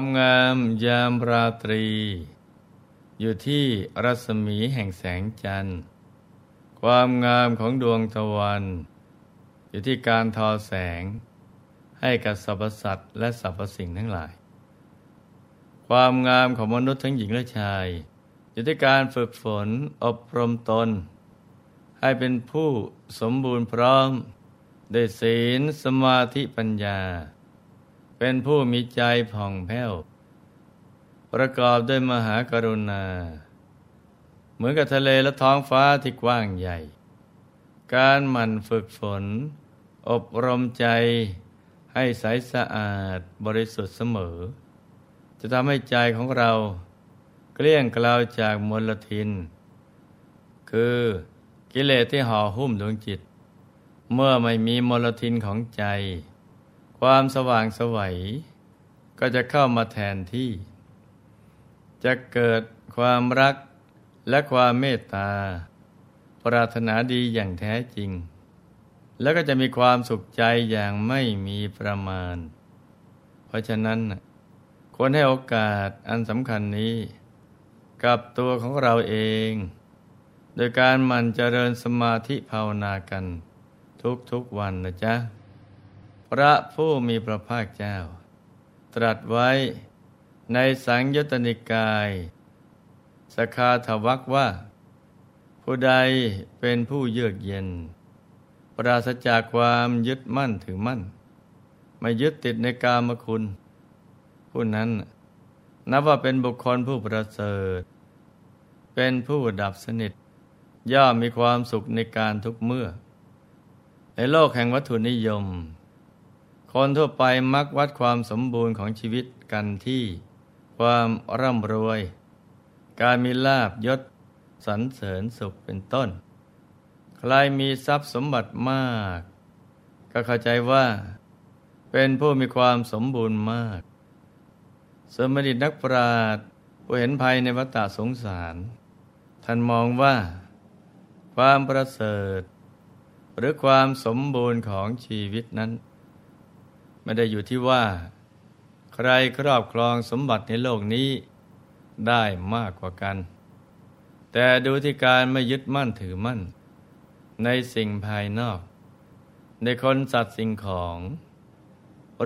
ความงามยามราตรี อยู่ที่รัศมีแห่งแสงจันทร์ ความงามของดวงตะวัน อยู่ที่การทอแสง ให้กับสรรพสัตว์และสรรพสิ่งทั้งหลาย ความงามของมนุษย์ทั้งหญิงและชาย อยู่ที่การฝึกฝนอบรมตน ให้เป็นผู้สมบูรณ์พร้อมด้วยศีลสมาธิปัญญา เป็นผู้มีใจผ่องแผ้ว ประกอบด้วยมหากรุณา เหมือนกับทะเลและท้องฟ้าที่กว้างใหญ่ การหมั่นฝึกฝน อบรมใจให้ใสสะอาดบริสุทธิ์เสมอ จะทำให้ใจของเราเกลี้ยงกล่าวจากมลทิน คือกิเลสที่ห่อหุ้มดวงจิต เมื่อไม่มีมลทินของใจ ความสว่างสวัยก็จะเข้ามาแทนที่ จะเกิดความรักและความเมตตา ปรารถนาดีอย่างแท้จริง แล้วก็จะมีความสุขใจอย่างไม่มีประมาณ เพราะฉะนั้นควรให้โอกาสอันสำคัญนี้ กับตัวของเราเอง โดยการมันเจริญสมาธิภาวนากันทุกทุกวันนะจ๊ะ พระผู้มีพระภาคเจ้า ตรัสไว้ในสังยุตติกาย สคาทวักว่า ผู้ใดเป็นผู้เยือกเย็น ปราศจากความยึดมั่นถือมั่น ไม่ยึดติดในกามคุณ ผู้นั้น นับว่าเป็นบุคคลผู้ประเสริฐ เป็นผู้ดับสนิท ย่อมมีความสุขในการทุกเมื่อ ในโลกแห่งวัตถุนิยม คนทั่วไปมักวัดความสมบูรณ์ของชีวิตกันที่ ความร่ำรวย การมีลาบยศสรรเสริญสุขเป็นต้น ใครมีทรัพย์สมบัติมาก ก็เข้าใจว่า เป็นผู้มีความสมบูรณ์มาก สมดิตนักปราชญ์ผู้เห็นภัยในวัฏสงสาร ท่านมองว่า ความประเสริฐ หรือความสมบูรณ์ของชีวิตนั้น ไม่ได้อยู่ที่ว่า ใครครอบครองสมบัติในโลกนี้ได้มากกว่ากัน แต่ดูที่การไม่ยึดมั่นถือมั่น ในสิ่งภายนอก ในคนสัตว์สิ่งของ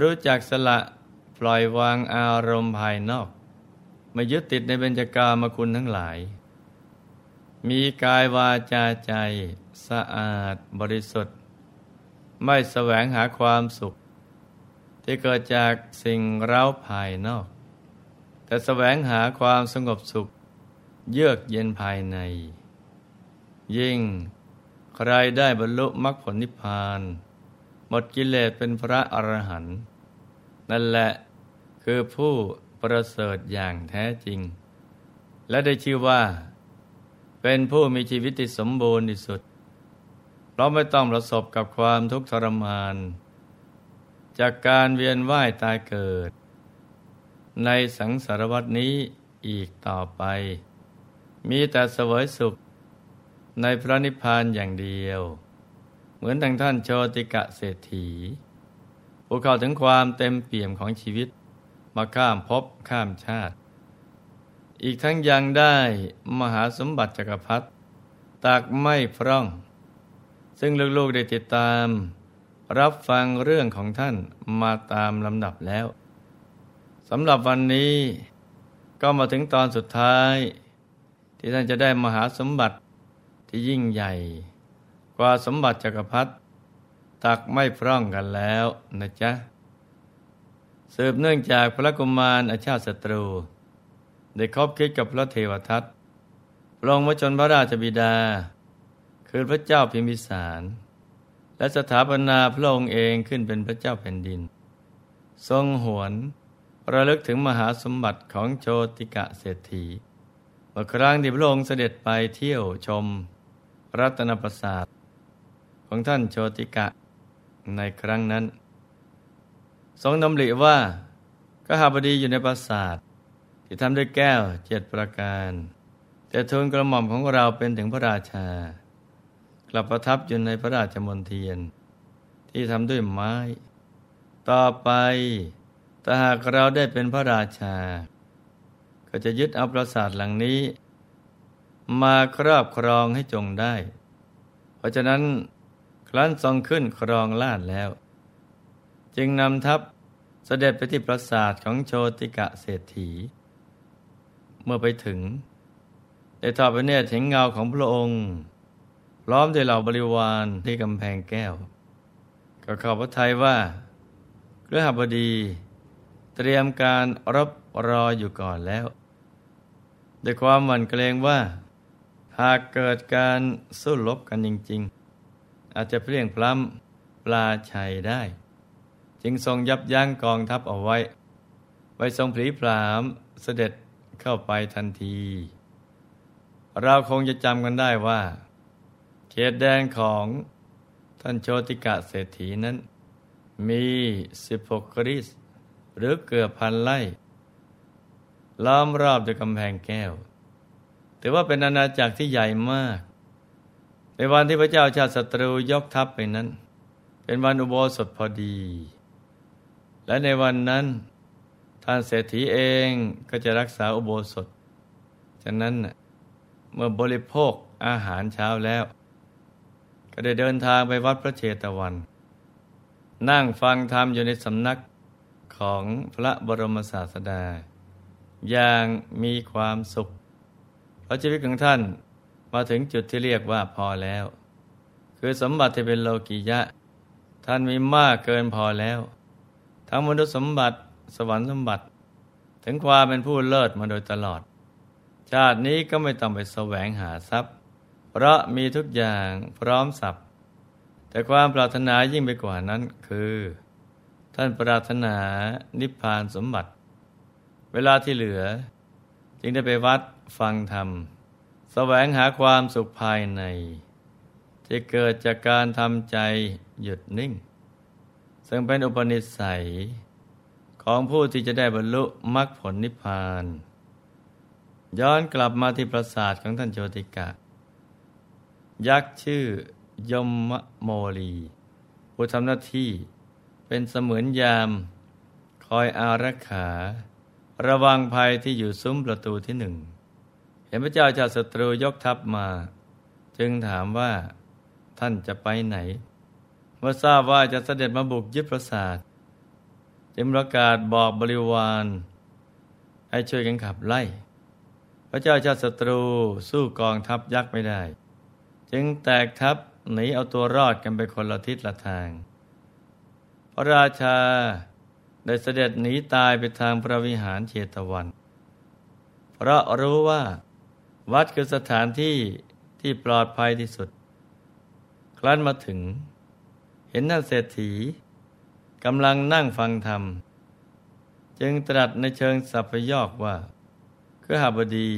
รู้จักสละปล่อยวางอารมณ์ภายนอก ไม่ยึดติดในเบญจกามคุณทั้งหลาย มีกายวาจาใจสะอาดบริสุทธิ์ ไม่แสวงหาความสุข ที่เกิดจากสิ่งเร้าภายนอก แต่แสวงหาความสงบสุข เยือกเย็นภายใน ยิ่งใครได้บรรลุมรรคผลนิพพาน หมดกิเลสเป็นพระอรหันต์นั่นแหละคือผู้ประเสริฐอย่างแท้จริง และได้ชื่อว่า เป็นผู้มีชีวิตที่สมบูรณ์ที่สุด เราไม่ต้องประสบกับความทุกข์ทรมาน จากการเวียนว่ายตายเกิด ในสังสารวัตนี้อีกต่อไป มีแต่เสวยสุข ในพระนิพพานอย่างเดียว เหมือนทางท่านโชติกะเศรษฐีผู้เข้าถึงความเต็มเปี่ยมของชีวิต มาข้ามภพข้ามชาติ อีกทั้งยังได้มหาสมบัติจักรพรรดิตักไม่พร่อง ซึ่งลูกๆได้ติดตาม รับฟังเรื่องของท่านมาตามลำดับแล้วสำหรับวันนี้ก็มาถึงตอนสุดท้าย ที่ท่านจะได้มหาสมบัติที่ยิ่งใหญ่ กว่าสมบัติจักรพรรดิตักไม่พร่องกันแล้วนะจ๊ะสืบเนื่องจากพระกุมารอาชาติศัตรู ได้คบคิดกับพระเทวทัตปรองวชนพระราชบิดา คือพระเจ้าพิมพิสาร และสถาปนาพระองค์เองขึ้นเป็นพระเจ้าแผ่นดิน ทรงหวนระลึกถึงมหาสมบัติของโชติกะเศรษฐีเมื่อครั้งที่พระองค์เสด็จไปเที่ยวชม รัตนประสาทของท่านโชติกะในครั้งนั้น ทรงนำริว่ากหาบดีอยู่ในปราสาทที่ทำด้วยแก้วเจ็ดประการ แต่ทูลกระหม่อมของเราเป็นถึงพระราชา ลับประทับอยู่ในพระราชมณฑียน ที่ทำด้วยไม้ ต่อไปแต่หากเราได้เป็นพระราชา ก็จะยึดเอาปราสาทหลังนี้ มาครอบครองให้จงได้ เพราะฉะนั้นครั้นทรงขึ้นครองลาดแล้ว จึงนำทัพเสด็จไปที่ปราสาทของโชติกะเศรษฐี เมื่อไปถึง ได้ทอดพระเนตรเห็นเงาของพระองค์ พร้อมด้วยเหล่าบริวารที่กำแพงแก้ว ก็ขอบพระทัยว่าเรือหบดี เตรียมการรับรออยู่ก่อนแล้ว ด้วยความหวั่นเกรงว่า หากเกิดการสู้รบกันจริง ๆ อาจจะเปลี่ยงพล้ำปลาชัยได้ จึงทรงยับยั้งกองทัพเอาไว้ ไว้ทรงผลีพรามเสด็จเข้าไปทันที เราคงจะจำกันได้ว่า เขตแดนของท่านโชติกะเศรษฐีนั้น มีสิบหกกริสหรือเกือบพันไร่ล้อมรอบด้วยกำแพงแก้ว ถือว่าเป็นอาณาจักรที่ใหญ่มาก ในวันที่พระเจ้าชาติศัตรูยกทัพไปนั้น เป็นวันอุโบสถพอดี และในวันนั้นท่านเศรษฐีเองก็จะรักษาอุโบสถ ฉะนั้นเมื่อบริโภคอาหารเช้าแล้ว ก็ได้เดินทางไปวัดพระเชตวัน นั่งฟังธรรมอยู่ในสำนักของพระบรมศาสดา อย่างมีความสุข เพราะชีวิตของท่านมาถึงจุดที่เรียกว่าพอแล้ว คือสมบัติที่เป็นโลกิยะ ท่านมีมากเกินพอแล้ว ทั้งมนุษย์สมบัติสวรรค์สมบัติ ถึงความเป็นผู้เลิศมาโดยตลอด ชาตินี้ก็ไม่ต้องไปแสวงหาทรัพย์ เพราะมีทุกอย่างพร้อมสับแต่ความปรารถนายิ่งไปกว่านั้นคือ ท่านปรารถนานิพพานสมบัติ เวลาที่เหลือ จึงได้ไปวัดฟังธรรมแสวงหาความสุขภายใน ที่เกิดจากการทำใจหยุดนิ่ง ซึ่งเป็นอุปนิสัย ของผู้ที่จะได้บรรลุมรรคผลนิพพาน ย้อนกลับมาที่ปราสาทของท่านโจติกะ ยักษ์ชื่อยมมโมลีผู้ทำหน้าที่เป็นเสมือนยาม คอยอารักขา ระวังภัยที่อยู่ซุ้มประตูที่หนึ่ง เห็นพระเจ้าจากศัตรูยกทัพมา จึงถามว่าท่านจะไปไหน เมื่อทราบว่าจะเสด็จมาบุกยึดปราสาทจึงประกาศบอกบริวารให้ช่วยกันขับไล่ พระเจ้าชาติศัตรูสู้กองทัพยักษ์ไม่ได้ จึงแตกทัพหนีเอาตัวรอดกันไปคนละทิศละทาง พระราชาได้เสด็จหนีตายไปทางพระวิหารเชตวัน เพราะรู้ว่า วัดคือสถานที่ที่ปลอดภัยที่สุด ครั้นมาถึง เห็นท่านเศรษฐีกำลังนั่งฟังธรรม จึงตรัสในเชิงสัพยอกว่าคือหาบดี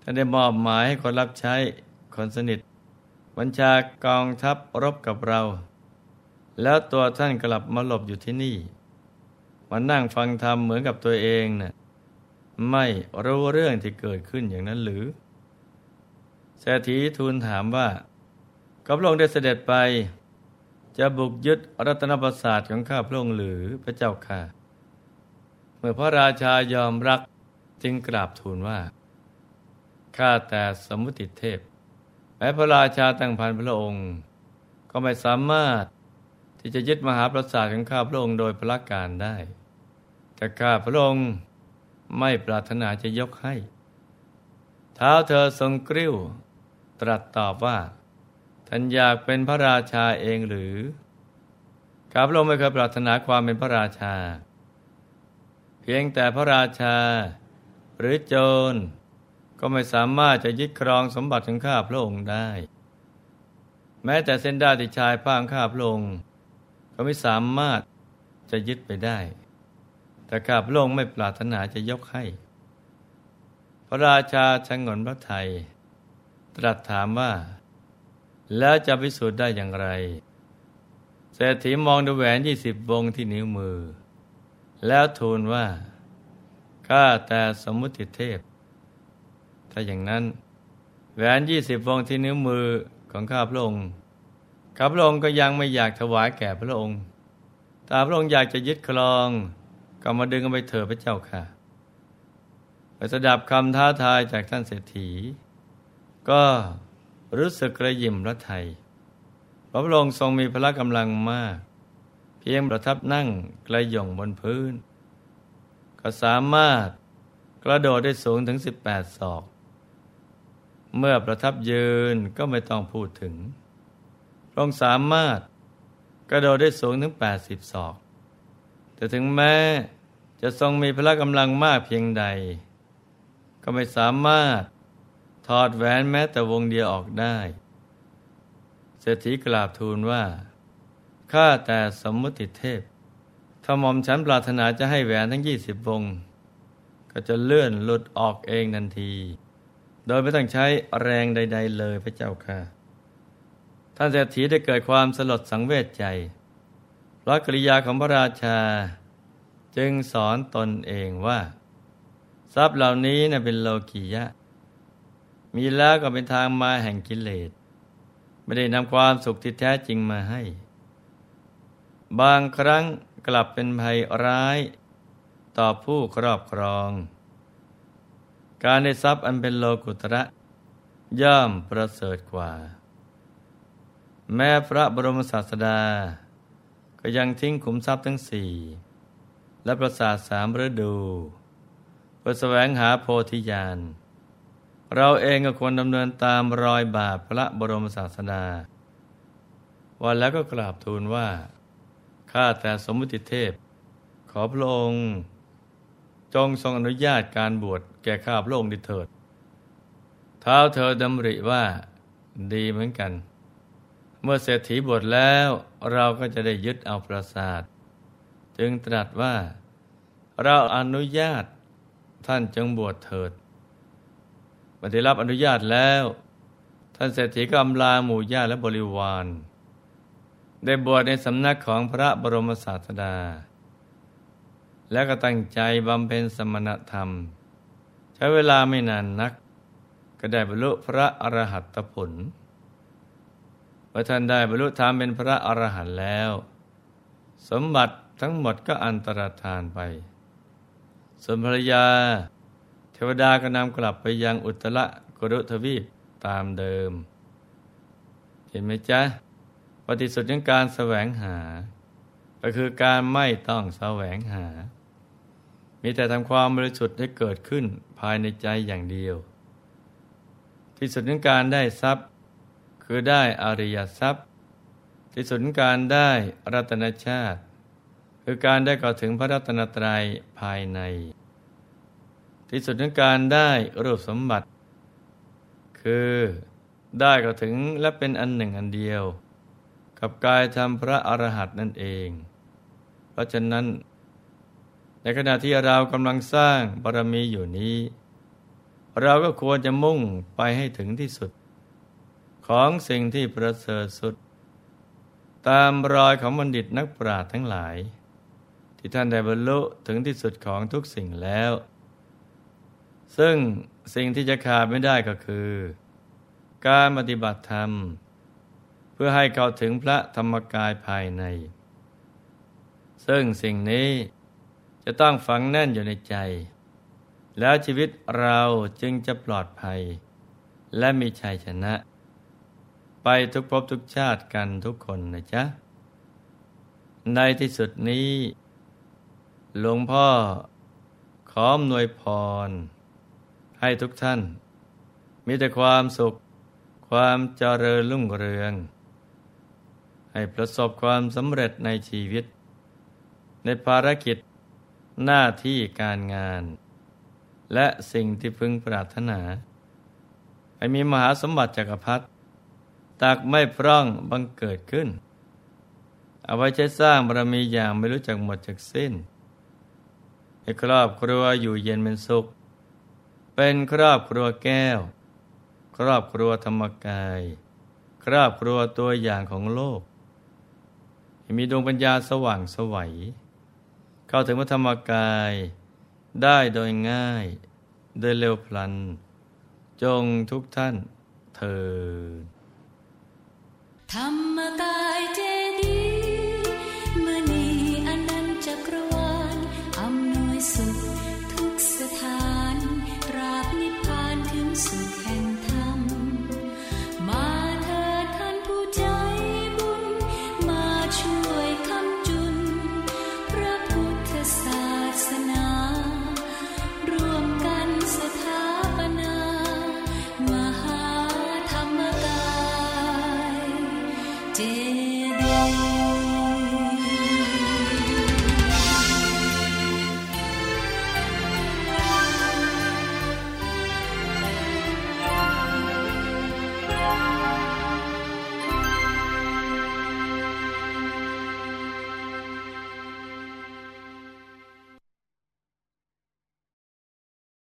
ท่านได้มอบหมายให้คนรับใช้คนสนิท บัญชากองทัพรบกับเรา แล้วตัวท่านกลับมาหลบอยู่ที่นี่มานั่งฟังธรรมเหมือนกับตัวเองนะ่ะไม่รู้เรื่องที่เกิดขึ้นอย่างนั้นหรือเศรษฐีทูลถามว่าก็พระองค์ได้เสด็จไป จะบุกยึดรัตนประสาทของข้าพระองค์หรือพระเจ้าค่ะ เมื่อพระราชายอมรักจึงกราบทูลว่า ข้าแต่สมุติเทพ แม้พระราชาตั้งพันพระองค์ ก็ไม่สามารถที่จะยึดมหาปราสาทของข้าพระองค์โดยพระการได้ แต่ข้าพระองค์ไม่ปรารถนาจะยกให้ เท้าเธอทรงกริ้ว ตรัสตอบว่าท่านอยากเป็นพระราชาเองหรือข้าพระองค์ไม่เคยปรารถนาความเป็นพระราชา เพียงแต่พระราชา หรือโจร ก็ไม่สามารถจะยึดครองสมบัติของข้าพระองค์ได้ แม้แต่เส้นด้ายที่ชายผ้าของข้าพระองค์ก็ไม่สามารถจะยึดไปได้ แต่ข้าพระองค์ไม่ปรารถนาจะยกให้ พระราชาชงนพระไทย ตรัสถามว่า แล้วจะพิสูจน์ได้อย่างไรเศรษฐีมองดูแหวนยี่สิบวงที่นิ้วมือ แล้วทูลว่า ข้าแต่สมุติเทพ ถ้าอย่างนั้น แหวนยี่สิบวงที่นิ้วมือของข้าพระองค์ข้าพระองค์ก็ยังไม่อยากถวายแก่พระองค์แต่พระองค์อยากจะยึดครอง ก็มาดึงกันไปเถิดพระเจ้าค่ะไปสดับคำท้าทายจากท่านเศรษฐี ก็รู้สึกกระยิมระไทยพระองค์ทรงมีพละกำลังมาก เพียงประทับนั่งกระย่งบนพื้น ก็สามารถกระโดดได้สูงถึง 18 ศอก เมื่อประทับยืนก็ไม่ต้องพูดถึงพระองค์สามารถกระโดดได้สูงถึง 80 ศอก แต่ถึงแม้จะทรงมีพละกำลังมากเพียงใด ก็ไม่สามารถถอดแหวนแม้แต่วงเดียวออกได้ เศรษฐีกราบทูลว่า ข้าแต่สมมุติเทพถ้าหมอมฉันปรารถนาจะให้แหวนทั้งยี่สิบวง ก็จะเลื่อนหลุดออกเองทันที โดยไม่ต้องใช้แรงใด ๆ เลยพระเจ้าค่ะ ท่านเศรษฐีได้เกิดความสลดสังเวชใจเพราะกิริยาของพระราชา จึงสอนตนเองว่า ทรัพย์เหล่านี้นะเป็นโลกียะ มีแล้วก็เป็นทางมาแห่งกิเลส ไม่ได้นำความสุขที่แท้จริงมาให้ บางครั้งกลับเป็นภัยร้าย ต่อผู้ครอบครอง การได้ทรัพย์อันเป็นโลกุตระย่อมประเสริฐกว่า แม้พระบรมศาสดา ก็ยังทิ้งขุมทรัพย์ทั้งสี่ และประสาทสามฤดูเพื่อแสวงหาโพธิญาณเราเองก็ควรดำเนินตามรอยบาทพระบรมศาสดาวันแล้วก็กราบทูลว่า ข้าแต่สมมุติเทพ ขอพระองค์ จงทรงอนุญาตการบวชแก่ข้าพระองค์ดิเถิด เท้าเธอดำริว่าดีเหมือนกัน เมื่อเศรษฐีบวชแล้วเราก็จะได้ยึดเอาประสาท จึงตรัสว่า เราอนุญาตท่านจงบวชเถิดปฏิรับอนุญาตแล้ว ท่านเศรษฐีก็อำลาหมู่ญาติและบริวาร ได้บวชในสำนักของพระบรมศาสดา และก็ตั้งใจบำเพ็ญสมณธรรม ใช้เวลาไม่นานนัก ก็ได้บรรลุพระอรหัตผลเมื่อท่านได้บรรลุธรรมเป็นพระอรหันต์แล้ว สมบัติทั้งหมดก็อันตรธานไปส่วนภรรยา เทวดาก็นำกลับไปยังอุตรกุรุทวีปตามเดิม เห็นไหมจ๊ะ ปฏิสุดของการแสวงหา ก็คือการไม่ต้องแสวงหา มีแต่ทำความบริสุทธิ์ให้เกิดขึ้นภายในใจอย่างเดียว ที่สุดของการได้ทรัพย์ คือได้อริยทรัพย์ ที่สุดของการได้รัตนชาติ คือการได้ก่อถึงพระรัตนตรัยภายใน ที่สุดของการได้รูปสมบัติ คือได้ก็ถึงและเป็นอันหนึ่งอันเดียว กับกายธรรมพระอรหันต์นั่นเอง เพราะฉะนั้น ในขณะที่เรากำลังสร้างบารมีอยู่นี้ เราก็ควรจะมุ่งไปให้ถึงที่สุด ของสิ่งที่ประเสริฐสุด ตามรอยของบัณฑิตนักปราชญ์ทั้งหลาย ที่ท่านได้บรรลุถึงที่สุดของทุกสิ่งแล้ว ซึ่งสิ่งที่จะขาดไม่ได้ก็คือ การปฏิบัติธรรม เพื่อให้เข้าถึงพระธรรมกายภายใน ซึ่งสิ่งนี้จะต้องฝังแน่นอยู่ในใจ แล้วชีวิตเราจึงจะปลอดภัย และมีชัยชนะ ไปทุกภพทุกชาติกันทุกคนนะจ๊ะ ในที่สุดนี้ หลวงพ่อขออำนวยพร ให้ทุกท่าน มีแต่ความสุข ความเจริญรุ่งเรือง ให้ประสบความสำเร็จในชีวิต ในภารกิจหน้าที่การงาน และสิ่งที่พึงปรารถนาให้มีมหาสมบัติจักรพรรดิตักไม่พร่องบังเกิดขึ้น เอาไว้ใช้สร้างบารมีอย่างไม่รู้จักหมดจากสิ้นให้ครอบครัวอยู่เย็นเป็นสุข เป็นครอบครัวแก้ว ครอบครัวธรรมกาย ครอบครัวตัวอย่างของโลก มีดวงปัญญาสว่างสวัย เข้าถึงพระธรรมกายได้โดยง่าย โดยเร็วพลัน จงทุกท่านเถิดธรรมกายเจ